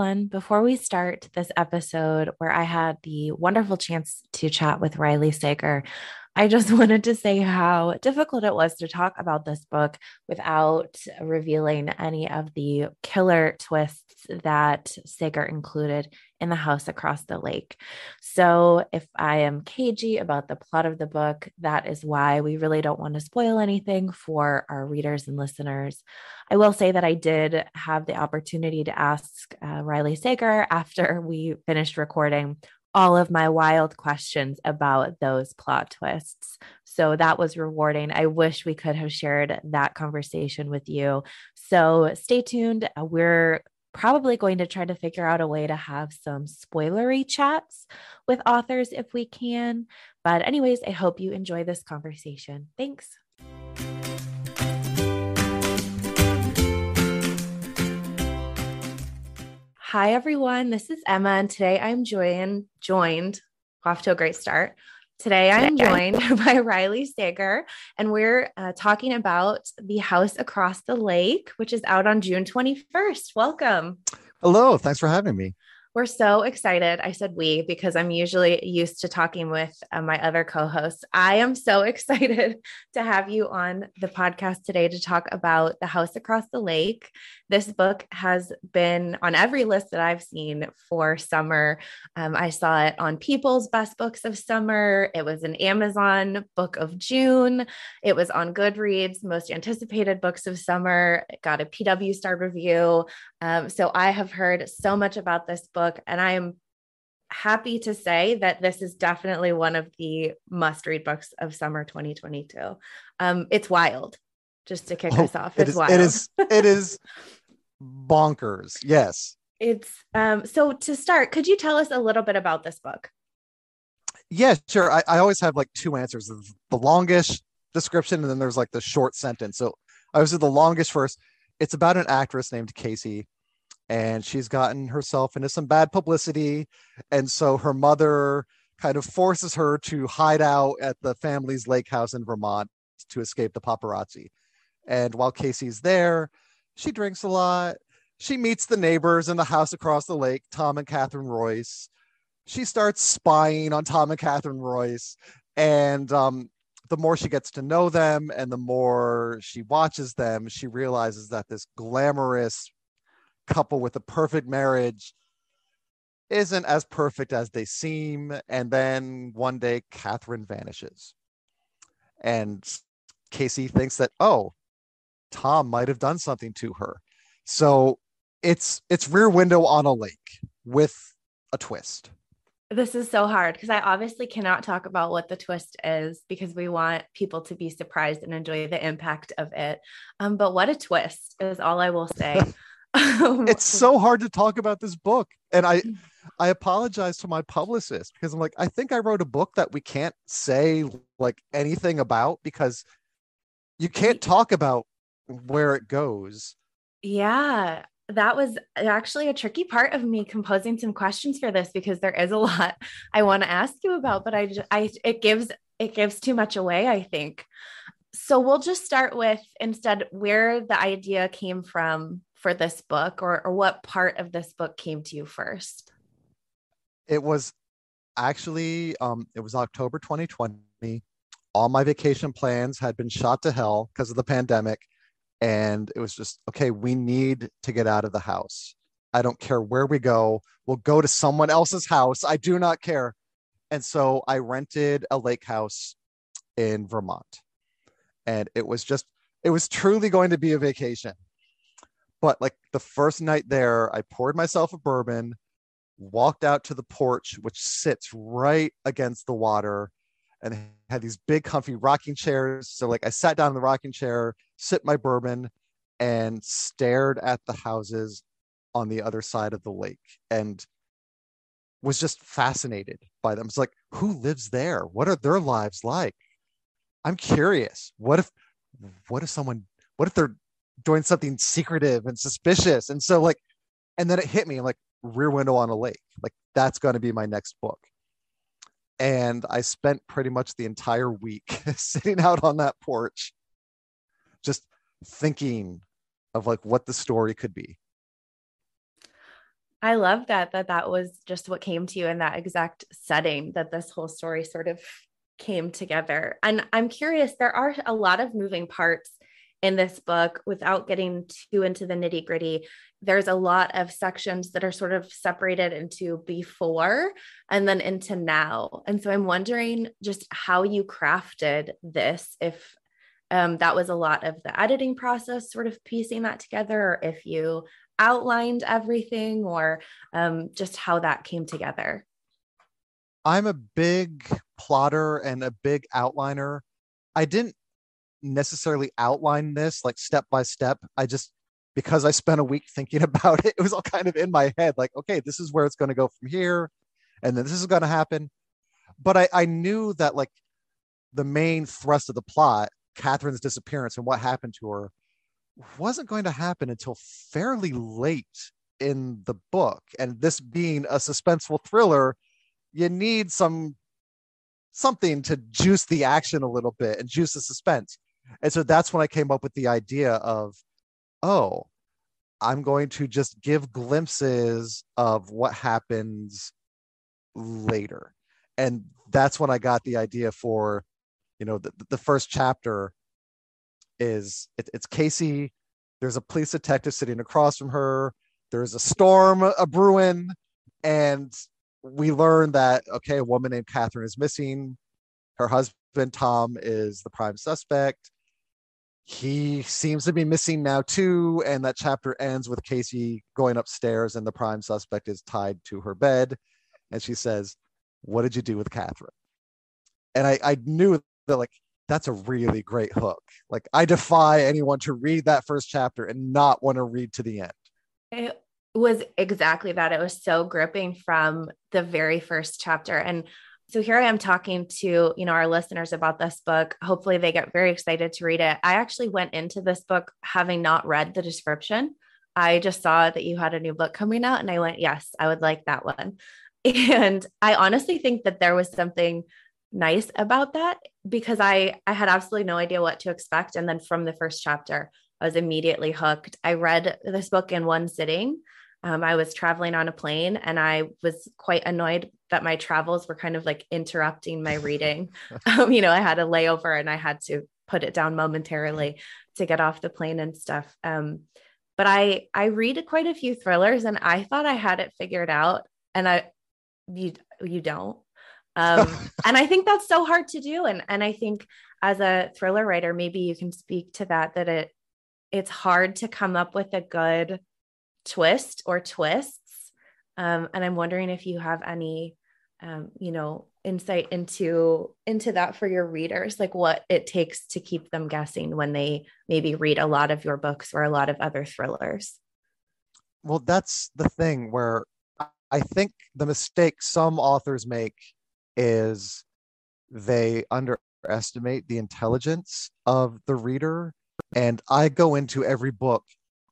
Everyone. Before we start this episode, where I had the wonderful chance to chat with Riley Sager, I just wanted to say how difficult it was to talk about this book without revealing any of the killer twists that Sager included in The House Across the Lake. So, if I am cagey about the plot of the book, that is why we really don't want to spoil anything for our readers and listeners. I will say that I did have the opportunity to ask uh, Riley Sager after we finished recording all of my wild questions about those plot twists. So that was rewarding. I wish we could have shared that conversation with you. So stay tuned. Uh, we're probably going to try to figure out a way to have some spoilery chats with authors if we can. But, anyways, I hope you enjoy this conversation. Thanks. Hi, everyone. This is Emma, and today I'm joined, joined off to a great start. Today I'm joined by Riley Sager, and we're uh, talking about The House Across the Lake, which is out on June 21st. Welcome. Hello. Thanks for having me. We're so excited. I said we because I'm usually used to talking with uh, my other co hosts. I am so excited to have you on the podcast today to talk about The House Across the Lake. This book has been on every list that I've seen for summer. Um, I saw it on People's Best Books of Summer. It was an Amazon Book of June. It was on Goodreads, Most Anticipated Books of Summer. It got a PW Star review. Um, so I have heard so much about this book, and I am happy to say that this is definitely one of the must read books of summer 2022. Um, it's wild. Just to kick oh, us off, it's it is, wild. It is. It is bonkers. Yes. It's um so to start, could you tell us a little bit about this book? Yeah, sure. I, I always have like two answers. The longest description and then there's like the short sentence. So I was at the longest first. It's about an actress named Casey and she's gotten herself into some bad publicity. And so her mother kind of forces her to hide out at the family's lake house in Vermont to escape the paparazzi. And while Casey's there, she drinks a lot. She meets the neighbors in the house across the lake, Tom and Catherine Royce. She starts spying on Tom and Catherine Royce. And um, the more she gets to know them and the more she watches them, she realizes that this glamorous couple with a perfect marriage isn't as perfect as they seem. And then one day, Catherine vanishes. And Casey thinks that, oh, Tom might have done something to her. So it's it's rear window on a lake with a twist. This is so hard because I obviously cannot talk about what the twist is because we want people to be surprised and enjoy the impact of it. Um, but what a twist is all I will say. it's so hard to talk about this book. And I I apologize to my publicist because I'm like, I think I wrote a book that we can't say like anything about because you can't talk about where it goes. Yeah, that was actually a tricky part of me composing some questions for this because there is a lot I want to ask you about, but I just, I it gives it gives too much away, I think. So we'll just start with instead where the idea came from for this book or or what part of this book came to you first. It was actually um it was October 2020 all my vacation plans had been shot to hell because of the pandemic. And it was just, okay, we need to get out of the house. I don't care where we go. We'll go to someone else's house. I do not care. And so I rented a lake house in Vermont. And it was just, it was truly going to be a vacation. But like the first night there, I poured myself a bourbon, walked out to the porch, which sits right against the water, and had these big, comfy rocking chairs. So like I sat down in the rocking chair, sipped my bourbon, and stared at the houses on the other side of the lake and was just fascinated by them. It's like, who lives there? What are their lives like? I'm curious. What if what if someone what if they're doing something secretive and suspicious? And so like and then it hit me I'm like rear window on a lake. Like that's going to be my next book. And I spent pretty much the entire week sitting out on that porch just thinking of like what the story could be. I love that that that was just what came to you in that exact setting that this whole story sort of came together. And I'm curious there are a lot of moving parts in this book without getting too into the nitty gritty. There's a lot of sections that are sort of separated into before and then into now. And so I'm wondering just how you crafted this, if um, that was a lot of the editing process, sort of piecing that together, or if you outlined everything, or um, just how that came together. I'm a big plotter and a big outliner. I didn't necessarily outline this like step by step. I just because I spent a week thinking about it, it was all kind of in my head like, okay, this is where it's going to go from here, and then this is going to happen. But I, I knew that like the main thrust of the plot Catherine's disappearance and what happened to her wasn't going to happen until fairly late in the book. And this being a suspenseful thriller, you need some something to juice the action a little bit and juice the suspense. And so that's when I came up with the idea of, oh, I'm going to just give glimpses of what happens later. And that's when I got the idea for you know the, the first chapter is it, it's casey there's a police detective sitting across from her there's a storm a brewing and we learn that okay a woman named catherine is missing. Her husband tom is the prime suspect. He seems to be missing now too and that chapter ends with casey going upstairs and the prime suspect is tied to her bed. And she says what did you do with catherine? And i, I knew that like that's a really great hook. Like I defy anyone to read that first chapter and not want to read to the end. It was exactly that. It was so gripping from the very first chapter. And so here I am talking to, you know, our listeners about this book. Hopefully they get very excited to read it. I actually went into this book having not read the description. I just saw that you had a new book coming out and I went, yes, I would like that one. And I honestly think that there was something nice about that because I I had absolutely no idea what to expect and then from the first chapter I was immediately hooked. I read this book in one sitting. Um, I was traveling on a plane and I was quite annoyed that my travels were kind of like interrupting my reading. um, you know, I had a layover and I had to put it down momentarily to get off the plane and stuff. Um, but I I read quite a few thrillers and I thought I had it figured out and I you you don't um, and I think that's so hard to do. And and I think as a thriller writer, maybe you can speak to that that it it's hard to come up with a good twist or twists. Um, and I'm wondering if you have any, um, you know, insight into into that for your readers, like what it takes to keep them guessing when they maybe read a lot of your books or a lot of other thrillers. Well, that's the thing where I think the mistake some authors make is they underestimate the intelligence of the reader. And I go into every book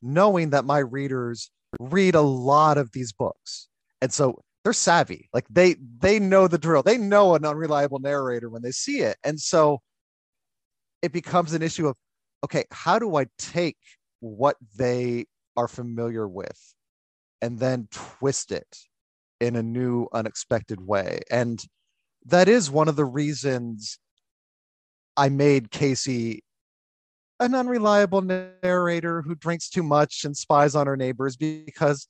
knowing that my readers read a lot of these books. And so they're savvy. Like they they know the drill. They know an unreliable narrator when they see it. And so it becomes an issue of okay, how do I take what they are familiar with and then twist it in a new unexpected way? And that is one of the reasons I made Casey an unreliable narrator who drinks too much and spies on her neighbors because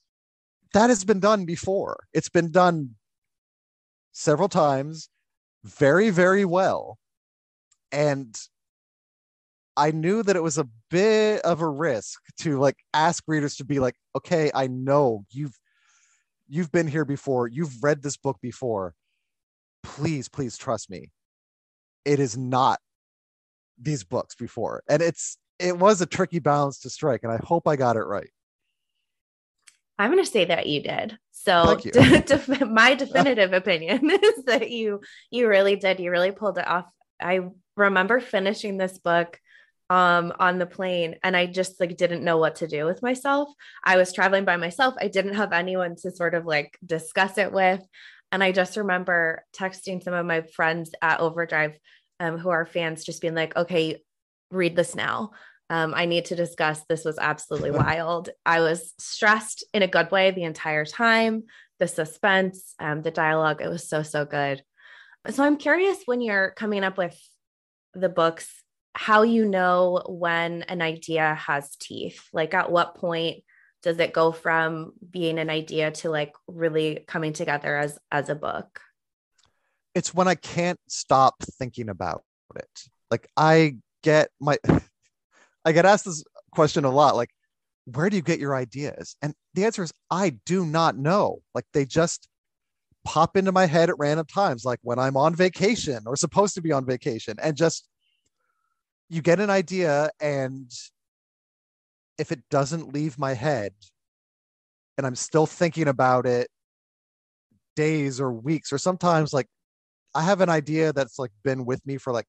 that has been done before. It's been done several times, very, very well. And I knew that it was a bit of a risk to like ask readers to be like, okay, I know you've you've been here before, you've read this book before. Please, please trust me. It is not these books before. And it's it was a tricky balance to strike, and I hope I got it right. I'm going to say that you did. So, to, my definitive opinion is that you you really did. You really pulled it off. I remember finishing this book um on the plane and I just like didn't know what to do with myself. I was traveling by myself. I didn't have anyone to sort of like discuss it with. And I just remember texting some of my friends at Overdrive um, who are fans, just being like, okay, read this now. Um, I need to discuss. This was absolutely wild. I was stressed in a good way the entire time. The suspense, um, the dialogue, it was so, so good. So I'm curious when you're coming up with the books, how you know when an idea has teeth. Like at what point does it go from being an idea to like really coming together as as a book? It's when I can't stop thinking about it. Like I get my I get asked this question a lot like, where do you get your ideas? And the answer is, I do not know. Like, they just pop into my head at random times, like when I'm on vacation or supposed to be on vacation, and just you get an idea. And if it doesn't leave my head and I'm still thinking about it days or weeks, or sometimes like I have an idea that's like been with me for like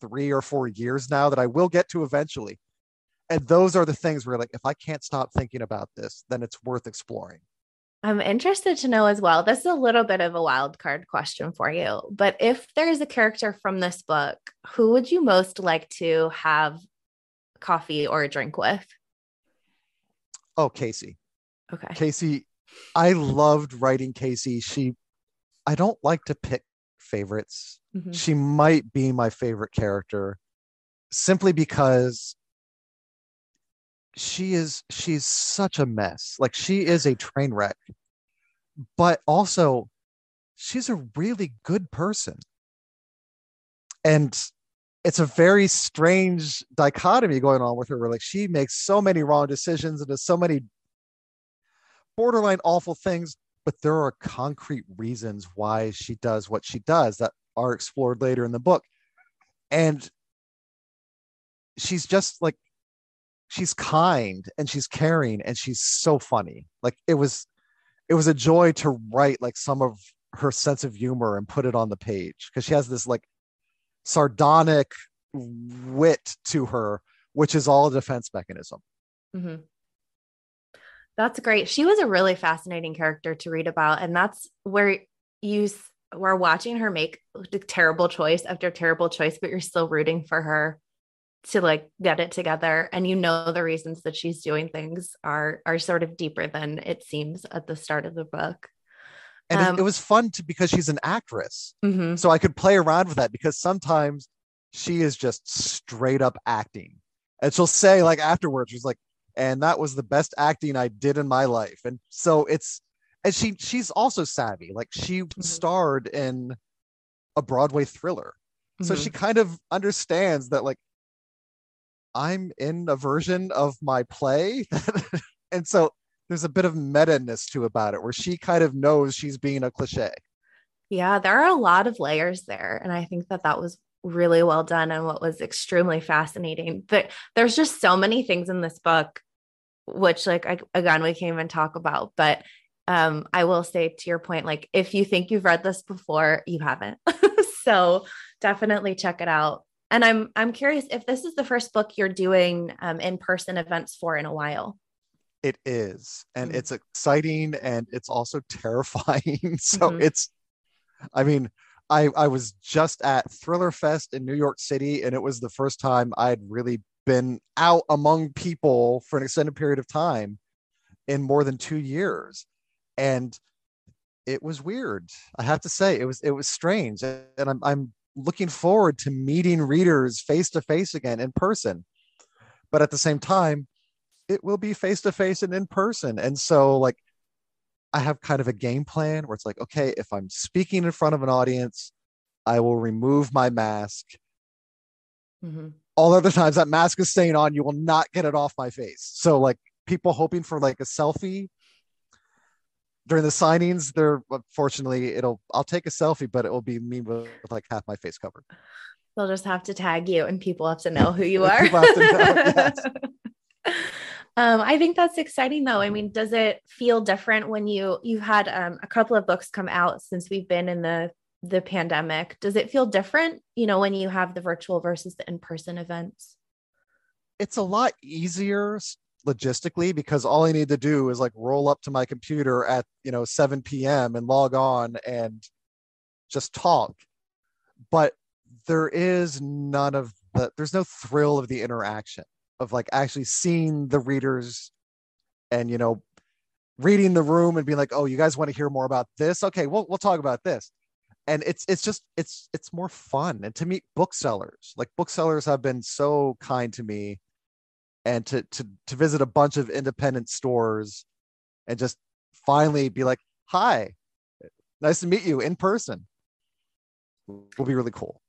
three or four years now that I will get to eventually. And those are the things where like if i can't stop thinking about this then it's worth exploring. I'm interested to know as well. This is a little bit of a wild card question for you but if there's a character from this book who would you most like to have coffee or a drink with oh casey okay casey i loved writing casey she i don't like to pick favorites mm-hmm. she might be my favorite character simply because she is she's such a mess. Like she is a train wreck, but also she's a really good person. And it's a very strange dichotomy going on with her where like she makes so many wrong decisions and does so many borderline awful things, but there are concrete reasons why she does what she does that are explored later in the book. And she's just like she's kind and she's caring and she's so funny. Like it was it was a joy to write like some of her sense of humor and put it on the page because she has this like sardonic wit to her, which is all a defense mechanism. Mm-hmm. That's great. She was a really fascinating character to read about, and that's where you were watching her make terrible choice after terrible choice, but you're still rooting for her to like get it together and you know the reasons that she's doing things are are sort of deeper than it seems at the start of the book and um, it, it, was fun to because she's an actress mm-hmm. so i could play around with that because sometimes she is just straight up acting and she'll say like afterwards she's like and that was the best acting i did in my life and so it's and she she's also savvy like she mm-hmm. starred in a broadway thriller so mm-hmm. she kind of understands that like I'm in a version of my play. and so there's a bit of meta-ness to about it where she kind of knows she's being a cliche. Yeah, there are a lot of layers there. And I think that that was really well done and what was extremely fascinating. But there's just so many things in this book, which, like, I, again, we can't even talk about. But um, I will say to your point, like, if you think you've read this before, you haven't. so definitely check it out. And I'm I'm curious if this is the first book you're doing um, in person events for in a while. It is, and mm-hmm. it's exciting and it's also terrifying. so mm-hmm. it's, I mean, I I was just at Thriller Fest in New York City, and it was the first time I'd really been out among people for an extended period of time in more than two years, and it was weird. I have to say, it was it was strange, and I'm I'm looking forward to meeting readers face to face again in person. But at the same time, it will be face to face and in person. And so, like, I have kind of a game plan where it's like, okay, if I'm speaking in front of an audience, I will remove my mask. Mm-hmm. all other times that mask is staying on, you will not get it off my face. So like people hoping for like a selfie during the signings, they're unfortunately it'll I'll take a selfie, but it will be me with, with like half my face covered. They'll just have to tag you and people have to know who you are. um, I think that's exciting though. I mean, does it feel different when you you've had um, a couple of books come out since we've been in the the pandemic? Does it feel different, you know, when you have the virtual versus the in-person events? It's a lot easier logistically because all I need to do is like roll up to my computer at, you know, 7 p.m. and log on and just talk. But there is none of the there's no thrill of the interaction of like actually seeing the readers and you know reading the room and being like oh you guys want to hear more about this? Okay we'll, we'll talk about this. And it's it's just it's it's more fun. And to meet booksellers like booksellers have been so kind to me and to to to visit a bunch of independent stores and just finally be like hi nice to meet you in person. Will be really cool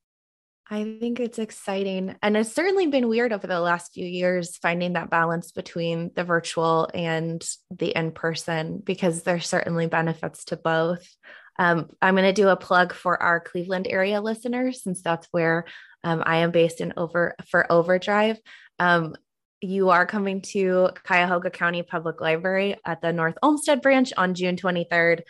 I think it's exciting. And it's certainly been weird over the last few years finding that balance between the virtual and the in person because there's certainly benefits to both. Um, I'm going to do a plug for our Cleveland area listeners since that's where um, I am based in over for Overdrive. Um, you are coming to Cuyahoga County Public Library at the North Olmsted branch on June 23rd.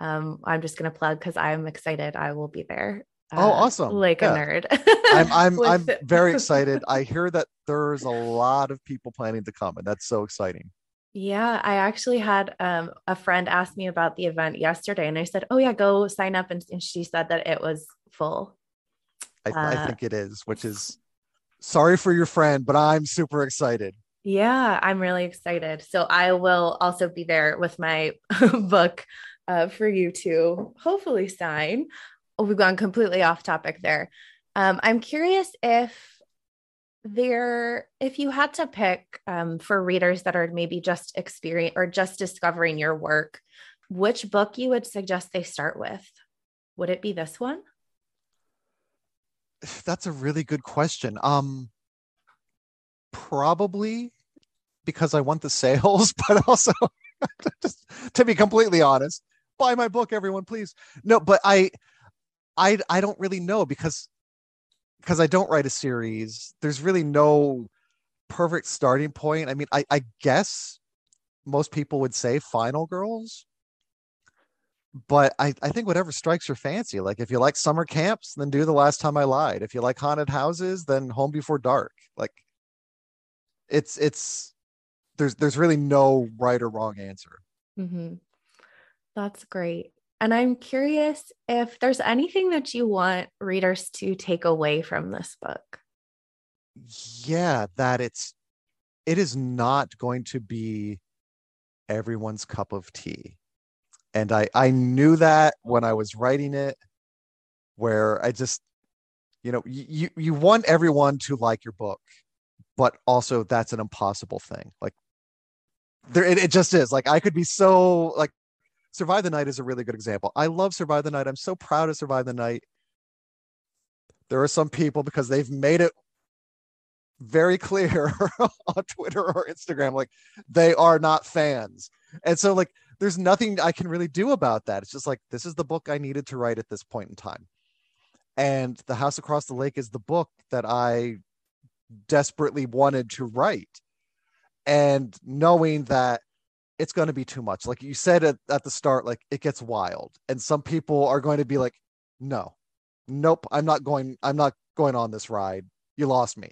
Um, I'm just going to plug because I'm excited. I will be there. Oh, uh, oh, awesome! Like yeah. a nerd. I'm I'm I'm very excited. I hear that there's a lot of people planning to come, and that's so exciting. Yeah, I actually had um, a friend ask me about the event yesterday, and I said, "Oh yeah, go sign up." And, and she said that it was full. I, uh, I think it is, which is sorry for your friend, but I'm super excited. Yeah, I'm really excited. So I will also be there with my book uh, for you to hopefully sign. We've gone completely off topic there. Um, I'm curious if there if you had to pick um, for readers that are maybe just experience or just discovering your work which book you would suggest they start with? Would it be this one? That's a really good question. Um probably because i want the sales but also just to be completely honest buy my book everyone please. No but i i i don't really know because because I don't write a series, there's really no perfect starting point. I mean, I, I guess most people would say Final Girls, but I, I think whatever strikes your fancy. Like if you like summer camps, then do The Last Time I Lied. If you like haunted houses, then Home Before Dark. Like it's it's there's there's really no right or wrong answer. Mm-hmm. That's great. And I'm curious if there's anything that you want readers to take away from this book. Yeah, that it's it is not going to be everyone's cup of tea. And I I knew that when I was writing it where I just you know, you you want everyone to like your book, but also that's an impossible thing. Like there it, it just is. Like I could be so like Survive the Night is a really good example. I love Survive the Night. I'm so proud of Survive the Night. There are some people because they've made it very clear on Twitter or Instagram, like they are not fans. And so, like, there's nothing I can really do about that. It's just like, this is the book I needed to write at this point in time. And The House Across the Lake is the book that I desperately wanted to write. And knowing that it's going to be too much. Like you said at, at the start, like it gets wild. And some people are going to be like, no, nope, I'm not going, I'm not going on this ride. You lost me.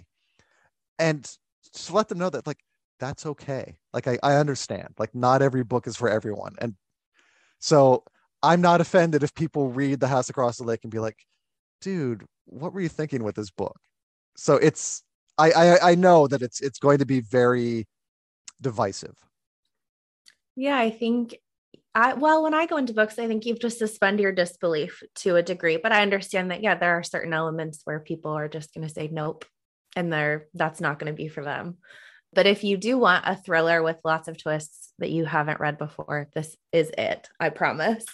And just let them know that like that's okay. Like I, I understand. Like not every book is for everyone. And so I'm not offended if people read The House Across the Lake and be like, dude, what were you thinking with this book? So it's I I, I know that it's it's going to be very divisive. Yeah, I think I well, when I go into books, I think you have to suspend your disbelief to a degree. But I understand that yeah, there are certain elements where people are just going to say nope, and they're that's not going to be for them. But if you do want a thriller with lots of twists that you haven't read before, this is it. I promise.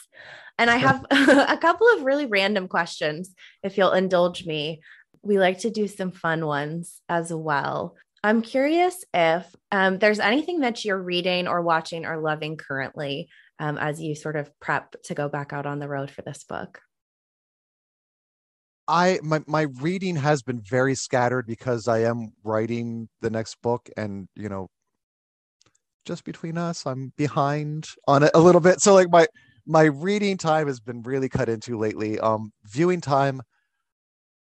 And I have a couple of really random questions, if you'll indulge me. we like to do some fun ones as well. I'm curious if um, there's anything that you're reading or watching or loving currently um, as you sort of prep to go back out on the road for this book. I my my reading has been very scattered because I am writing the next book, and you know, just between us, I'm behind on it a little bit. So like my my reading time has been really cut into lately. Um, viewing time,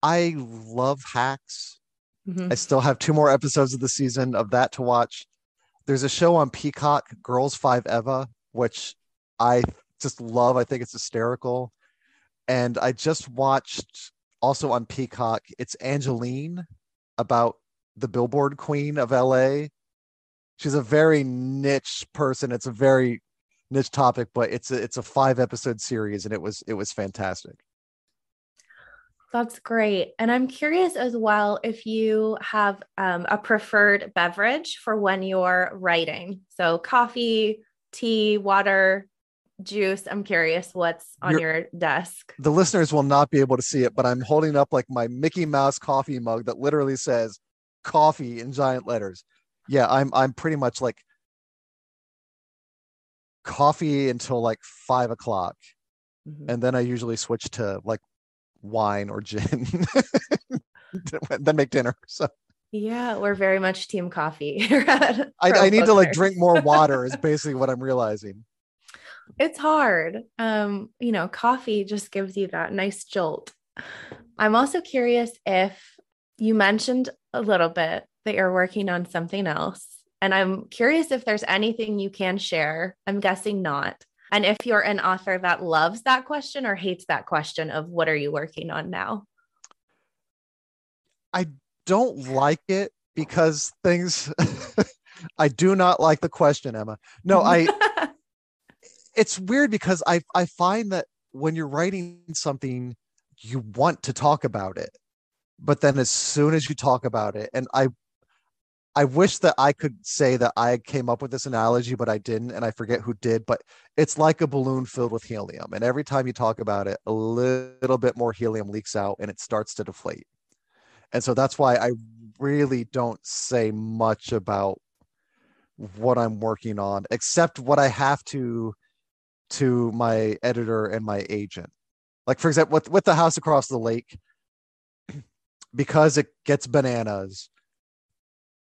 I love Hacks. Mm-hmm. I still have two more episodes of the season of that to watch. There's a show on Peacock, Girls Five Eva, which I just love. I think it's hysterical. And I just watched also on Peacock. It's Angelyne about the Billboard Queen of LA. She's a very niche person. It's a very niche topic, but it's a it's a five episode series, and it was it was fantastic. That's great. And I'm curious as well if you have um, a preferred beverage for when you're writing. So, coffee, tea, water, juice. I'm curious what's on You're, your desk. The listeners will not be able to see it, but I'm holding up like my Mickey Mouse coffee mug that literally says coffee in giant letters. Yeah, I'm I'm pretty much like coffee until like five o'clock. Mm-hmm. And then I usually switch to like wine or gin. then make dinner. So yeah, we're very much team coffee. I, I need to like drink more water is basically what I'm realizing it's hard. Um, you know, coffee just gives you that nice jolt. I'm also curious if you mentioned a little bit that you're working on something else. And I'm curious if there's anything you can share. I'm guessing not. And if you're an author that loves that question or hates that question of what are you working on now? I don't like it because things I do not like the question, Emma. No, I it's weird because I I find that when you're writing something, you want to talk about it, but then as soon as you talk about it, and I I wish that I could say that I came up with this analogy, but I didn't, and I forget who did. But it's like a balloon filled with helium, and every time you talk about it, a little bit more helium leaks out, and it starts to deflate. And so that's why I really don't say much about what I'm working on, except what I have to to my editor and my agent. Like for example, with with the house across the lake, because it gets bananas,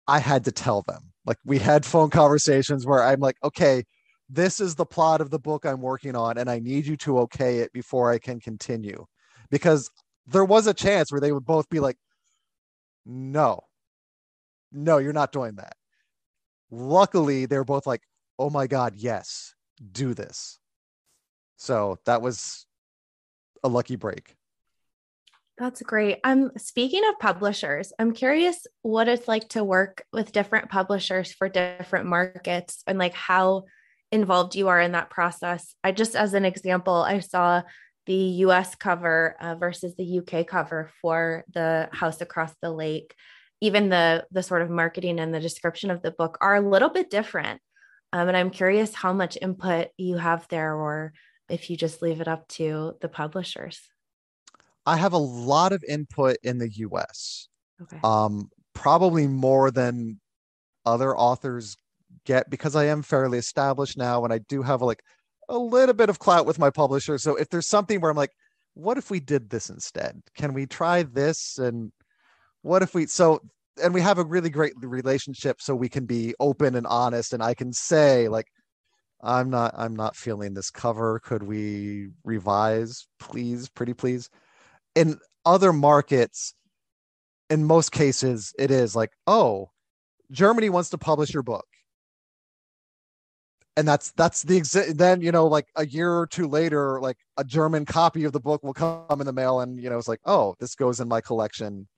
I had to tell them. Like we had phone conversations where I'm like, okay, this is the plot of the book I'm working on, and I need you to okay it before I can continue. Because there was a chance where they would both be like, no, no, you're not doing that. Luckily, they're both like, oh my God, yes, do this. So that was a lucky break. That's great. I'm speaking of publishers. I'm curious what it's like to work with different publishers for different markets and like how involved you are in that process. I just as an example, I saw the US cover uh, versus the UK cover for the house across the lake. Even the the sort of marketing and the description of the book are a little bit different. Um, and I'm curious how much input you have there or if you just leave it up to the publishers? I have a lot of input in the US. Okay. Um, probably more than other authors get because I am fairly established now and I do have like a little bit of clout with my publisher. So if there's something where I'm like, what if we did this instead? Can we try this? And what if we so and we have a really great relationship so we can be open and honest and I can say like I'm not I'm not feeling this cover. Could we revise, please, pretty please? In other markets, in most cases, it is like, oh, Germany wants to publish your book. And that's that's the exit. Then you know, like a year or two later, like a German copy of the book will come in the mail, and you know, it's like, oh, this goes in my collection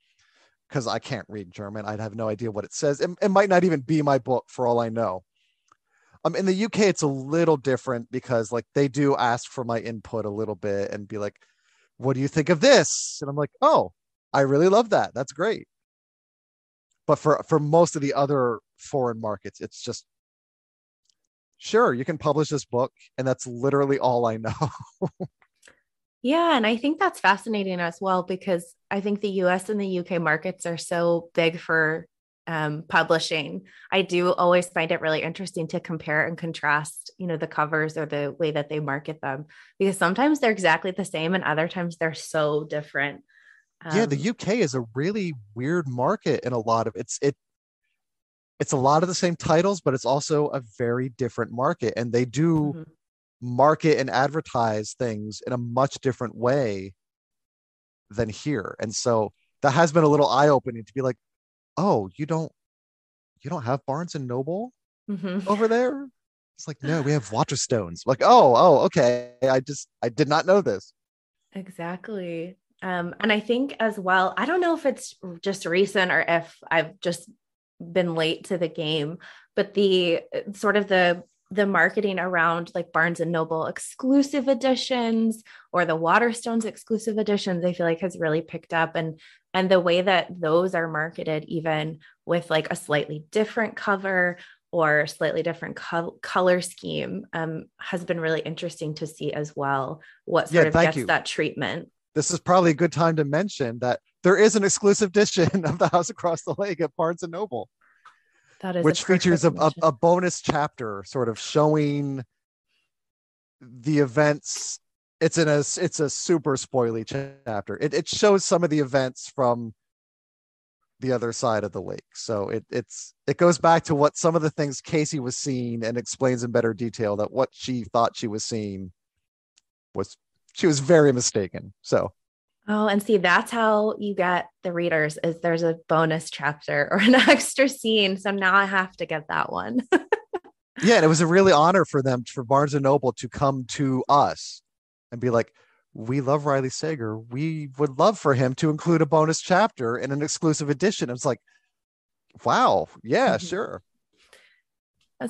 because I can't read German. I'd have no idea what it says. It, it might not even be my book for all I know um in the UK it's a little different because like they do ask for my input a little bit and be like what do you think of this? And I'm like oh I really love that. That's great. But for for most of the other foreign markets it's just sure you can publish this book and that's literally all I know. Yeah, and I think that's fascinating as well because I think the US and the UK markets are so big for um, publishing. I do always find it really interesting to compare and contrast, you know, the covers or the way that they market them because sometimes they're exactly the same and other times they're so different. Um, yeah, the UK is a really weird market in a lot of it's it it's a lot of the same titles, but it's also a very different market and they do mm-hmm market and advertise things in a much different way than here. And so that has been a little eye opening to be like, oh, you don't you don't have Barnes and Noble mm-hmm. over there? It's like, no, we have Waterstones. Like, oh, oh, okay. I just I did not know this. Exactly. Um, and I think as well, I don't know if it's just recent or if I've just been late to the game, but the sort of the the marketing around like Barnes and Noble exclusive editions or the Waterstones exclusive editions, I feel like has really picked up and and the way that those are marketed, even with like a slightly different cover or slightly different co- color scheme, um, has been really interesting to see as well. What sort yeah, of gets you. that treatment? This is probably a good time to mention that there is an exclusive edition of the House Across the Lake at Barnes and Noble. That is which features a, a, a bonus chapter sort of showing the events it's in a it's a super spoily chapter it, it shows some of the events from the other side of the lake so it it's it goes back to what some of the things casey was seeing and explains in better detail that what she thought she was seeing was she was very mistaken so Oh, and see, that's how you get the readers is there's a bonus chapter or an extra scene. So now I have to get that one. yeah, and it was a really honor for them for Barnes and Noble to come to us and be like, we love Riley Sager. We would love for him to include a bonus chapter in an exclusive edition. It's like, wow, yeah, mm-hmm. sure.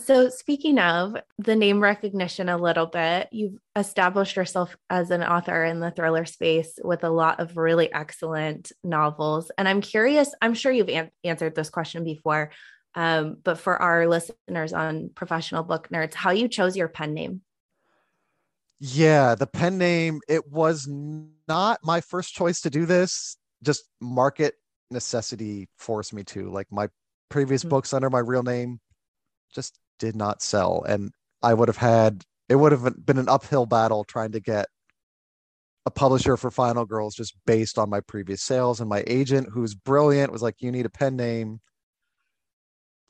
So, speaking of the name recognition a little bit, you've established yourself as an author in the thriller space with a lot of really excellent novels. And I'm curious, I'm sure you've an- answered this question before, um, but for our listeners on professional book nerds, how you chose your pen name? Yeah, the pen name, it was not my first choice to do this, just market necessity forced me to. Like my previous mm-hmm. books under my real name just did not sell. And I would have had it would have been an uphill battle trying to get a publisher for Final Girls just based on my previous sales. And my agent, who's brilliant, was like, You need a pen name.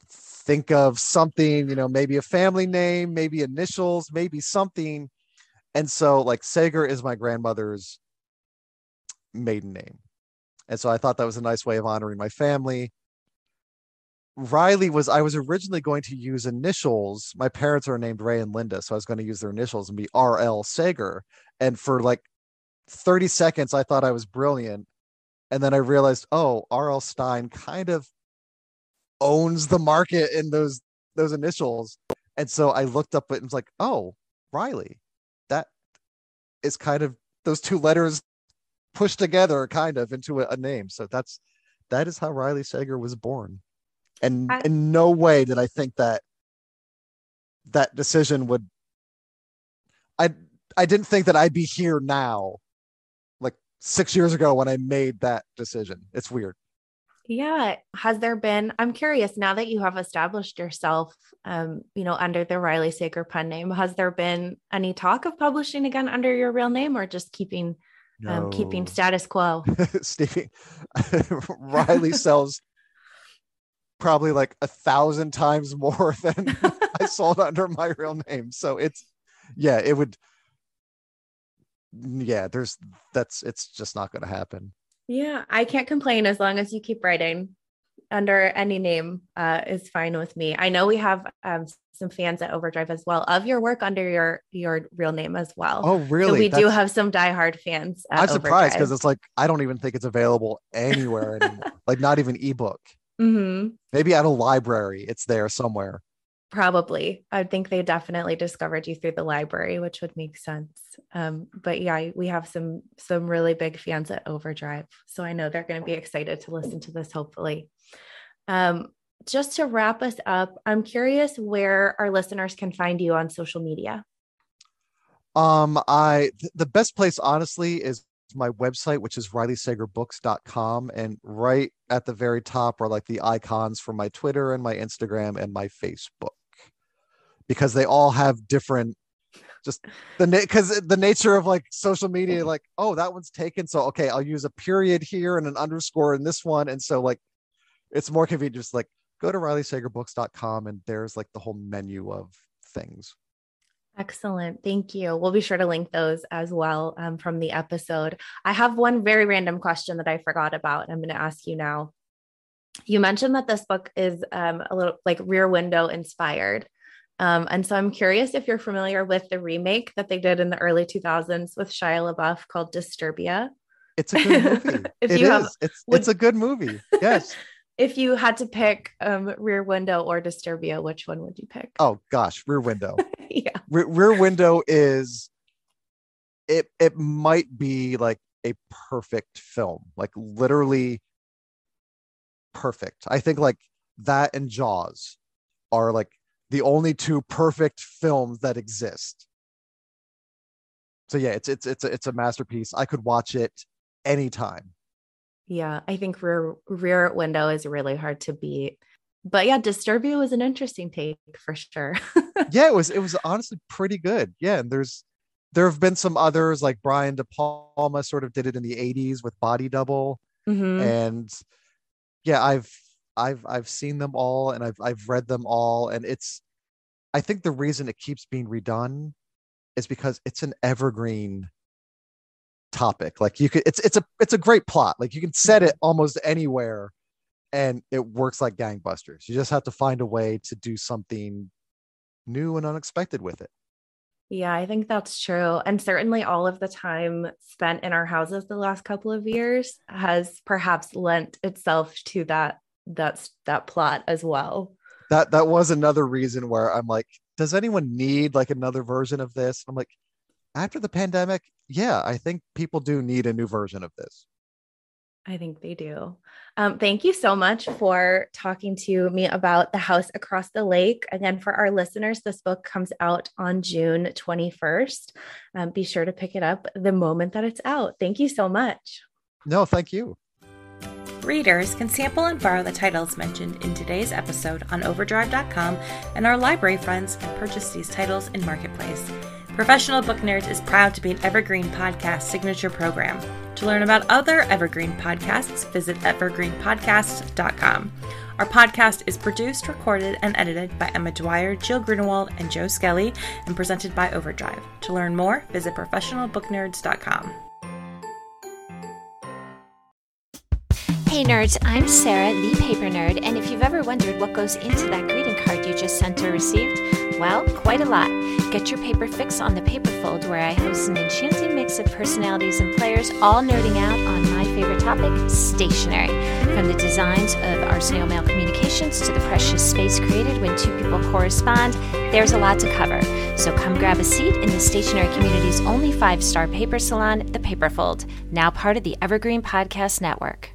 Think of something, you know, maybe a family name, maybe initials, maybe something. And so, like, Sager is my grandmother's maiden name. And so I thought that was a nice way of honoring my family. Riley was I was originally going to use initials. My parents are named Ray and Linda, so I was going to use their initials and be R.L. Sager. And for like 30 seconds, I thought I was brilliant. And then I realized, oh, R.L. Stine kind of owns the market in those those initials. And so I looked up and was like, oh, Riley. Is kind of those two letters pushed together kind of into a, a name. So that's that is how Riley Sager was born. And I, in no way did i think that that decision would i i didn't think that i'd be here now like six years ago when i made that decision. It's weird yeah has there been i'm curious now that you have established yourself um you know under the riley sager pen name has there been any talk of publishing again under your real name or just keeping no. um, keeping status quo stevie riley sells probably like a thousand times more than I sold under my real name. So it's yeah, it would yeah, there's that's it's just not gonna happen. Yeah, I can't complain as long as you keep writing under any name uh, is fine with me. I know we have um, some fans at Overdrive as well of your work under your your real name as well. Oh, really? So we That's... do have some diehard fans. I'm surprised because it's like I don't even think it's available anywhere anymore. like not even ebook. Mm-hmm. Maybe at a library, it's there somewhere. Probably. I think they definitely discovered you through the library, which would make sense. Um, but yeah, we have some some really big fans at Overdrive, so I know they're going to be excited to listen to this. Hopefully, um, just to wrap us up, I'm curious where our listeners can find you on social media. Um, I th- the best place honestly is my website, which is rileysagerbooks.com. And right at the very top are like the icons for my Twitter and my Instagram and my Facebook. Because they all have different just the because the nature of like social media, like, oh, that one's taken. So okay, I'll use a period here and an underscore in this one. And so like it's more convenient just like go to rileysagerbooks.com and there's like the whole menu of things. Excellent. Thank you. We'll be sure to link those as well um, from the episode. I have one very random question that I forgot about. I'm going to ask you now. You mentioned that this book is um, a little like rear window inspired. Um, and so I'm curious if you're familiar with the remake that they did in the early 2000s with Shia LaBeouf called Disturbia. It's a good movie. if it you is. Have, it's, would, it's a good movie. Yes. if you had to pick um, Rear Window or Disturbia, which one would you pick? Oh gosh, Rear Window. yeah, Re- Rear Window is it. It might be like a perfect film, like literally perfect. I think like that and Jaws are like the only two perfect films that exist. So yeah, it's it's it's a, it's a masterpiece. I could watch it anytime. Yeah, I think Rear Rear Window is really hard to beat. But yeah, Disturbia was an interesting take for sure. yeah, it was it was honestly pretty good. Yeah, and there's there have been some others like Brian De Palma sort of did it in the 80s with Body Double. Mm-hmm. And yeah, I've I've I've seen them all and I've I've read them all and it's I think the reason it keeps being redone is because it's an evergreen topic. Like you could, it's it's a it's a great plot. Like you can set it almost anywhere, and it works like gangbusters. You just have to find a way to do something new and unexpected with it. Yeah, I think that's true. And certainly all of the time spent in our houses the last couple of years has perhaps lent itself to that that's that plot as well. That that was another reason where I'm like, does anyone need like another version of this? I'm like, after the pandemic, yeah, I think people do need a new version of this. I think they do. Um, thank you so much for talking to me about The House Across the Lake. Again, for our listeners, this book comes out on June 21st. Um, be sure to pick it up the moment that it's out. Thank you so much. No, thank you. Readers can sample and borrow the titles mentioned in today's episode on overdrive.com, and our library friends can purchase these titles in Marketplace. Professional Book Nerds is proud to be an Evergreen Podcast signature program. To learn about other Evergreen podcasts, visit evergreenpodcast.com. Our podcast is produced, recorded, and edited by Emma Dwyer, Jill Grunewald, and Joe Skelly, and presented by Overdrive. To learn more, visit professionalbooknerds.com. Hey nerds, I'm Sarah, the paper nerd, and if you've ever wondered what goes into that greeting card you just sent or received, well, quite a lot. Get your paper fix on the Paperfold, where I host an enchanting mix of personalities and players, all nerding out on my favorite topic, stationery. From the designs of our snail mail communications to the precious space created when two people correspond, there's a lot to cover. So come grab a seat in the stationery community's only five star paper salon, The Paperfold, now part of the Evergreen Podcast Network.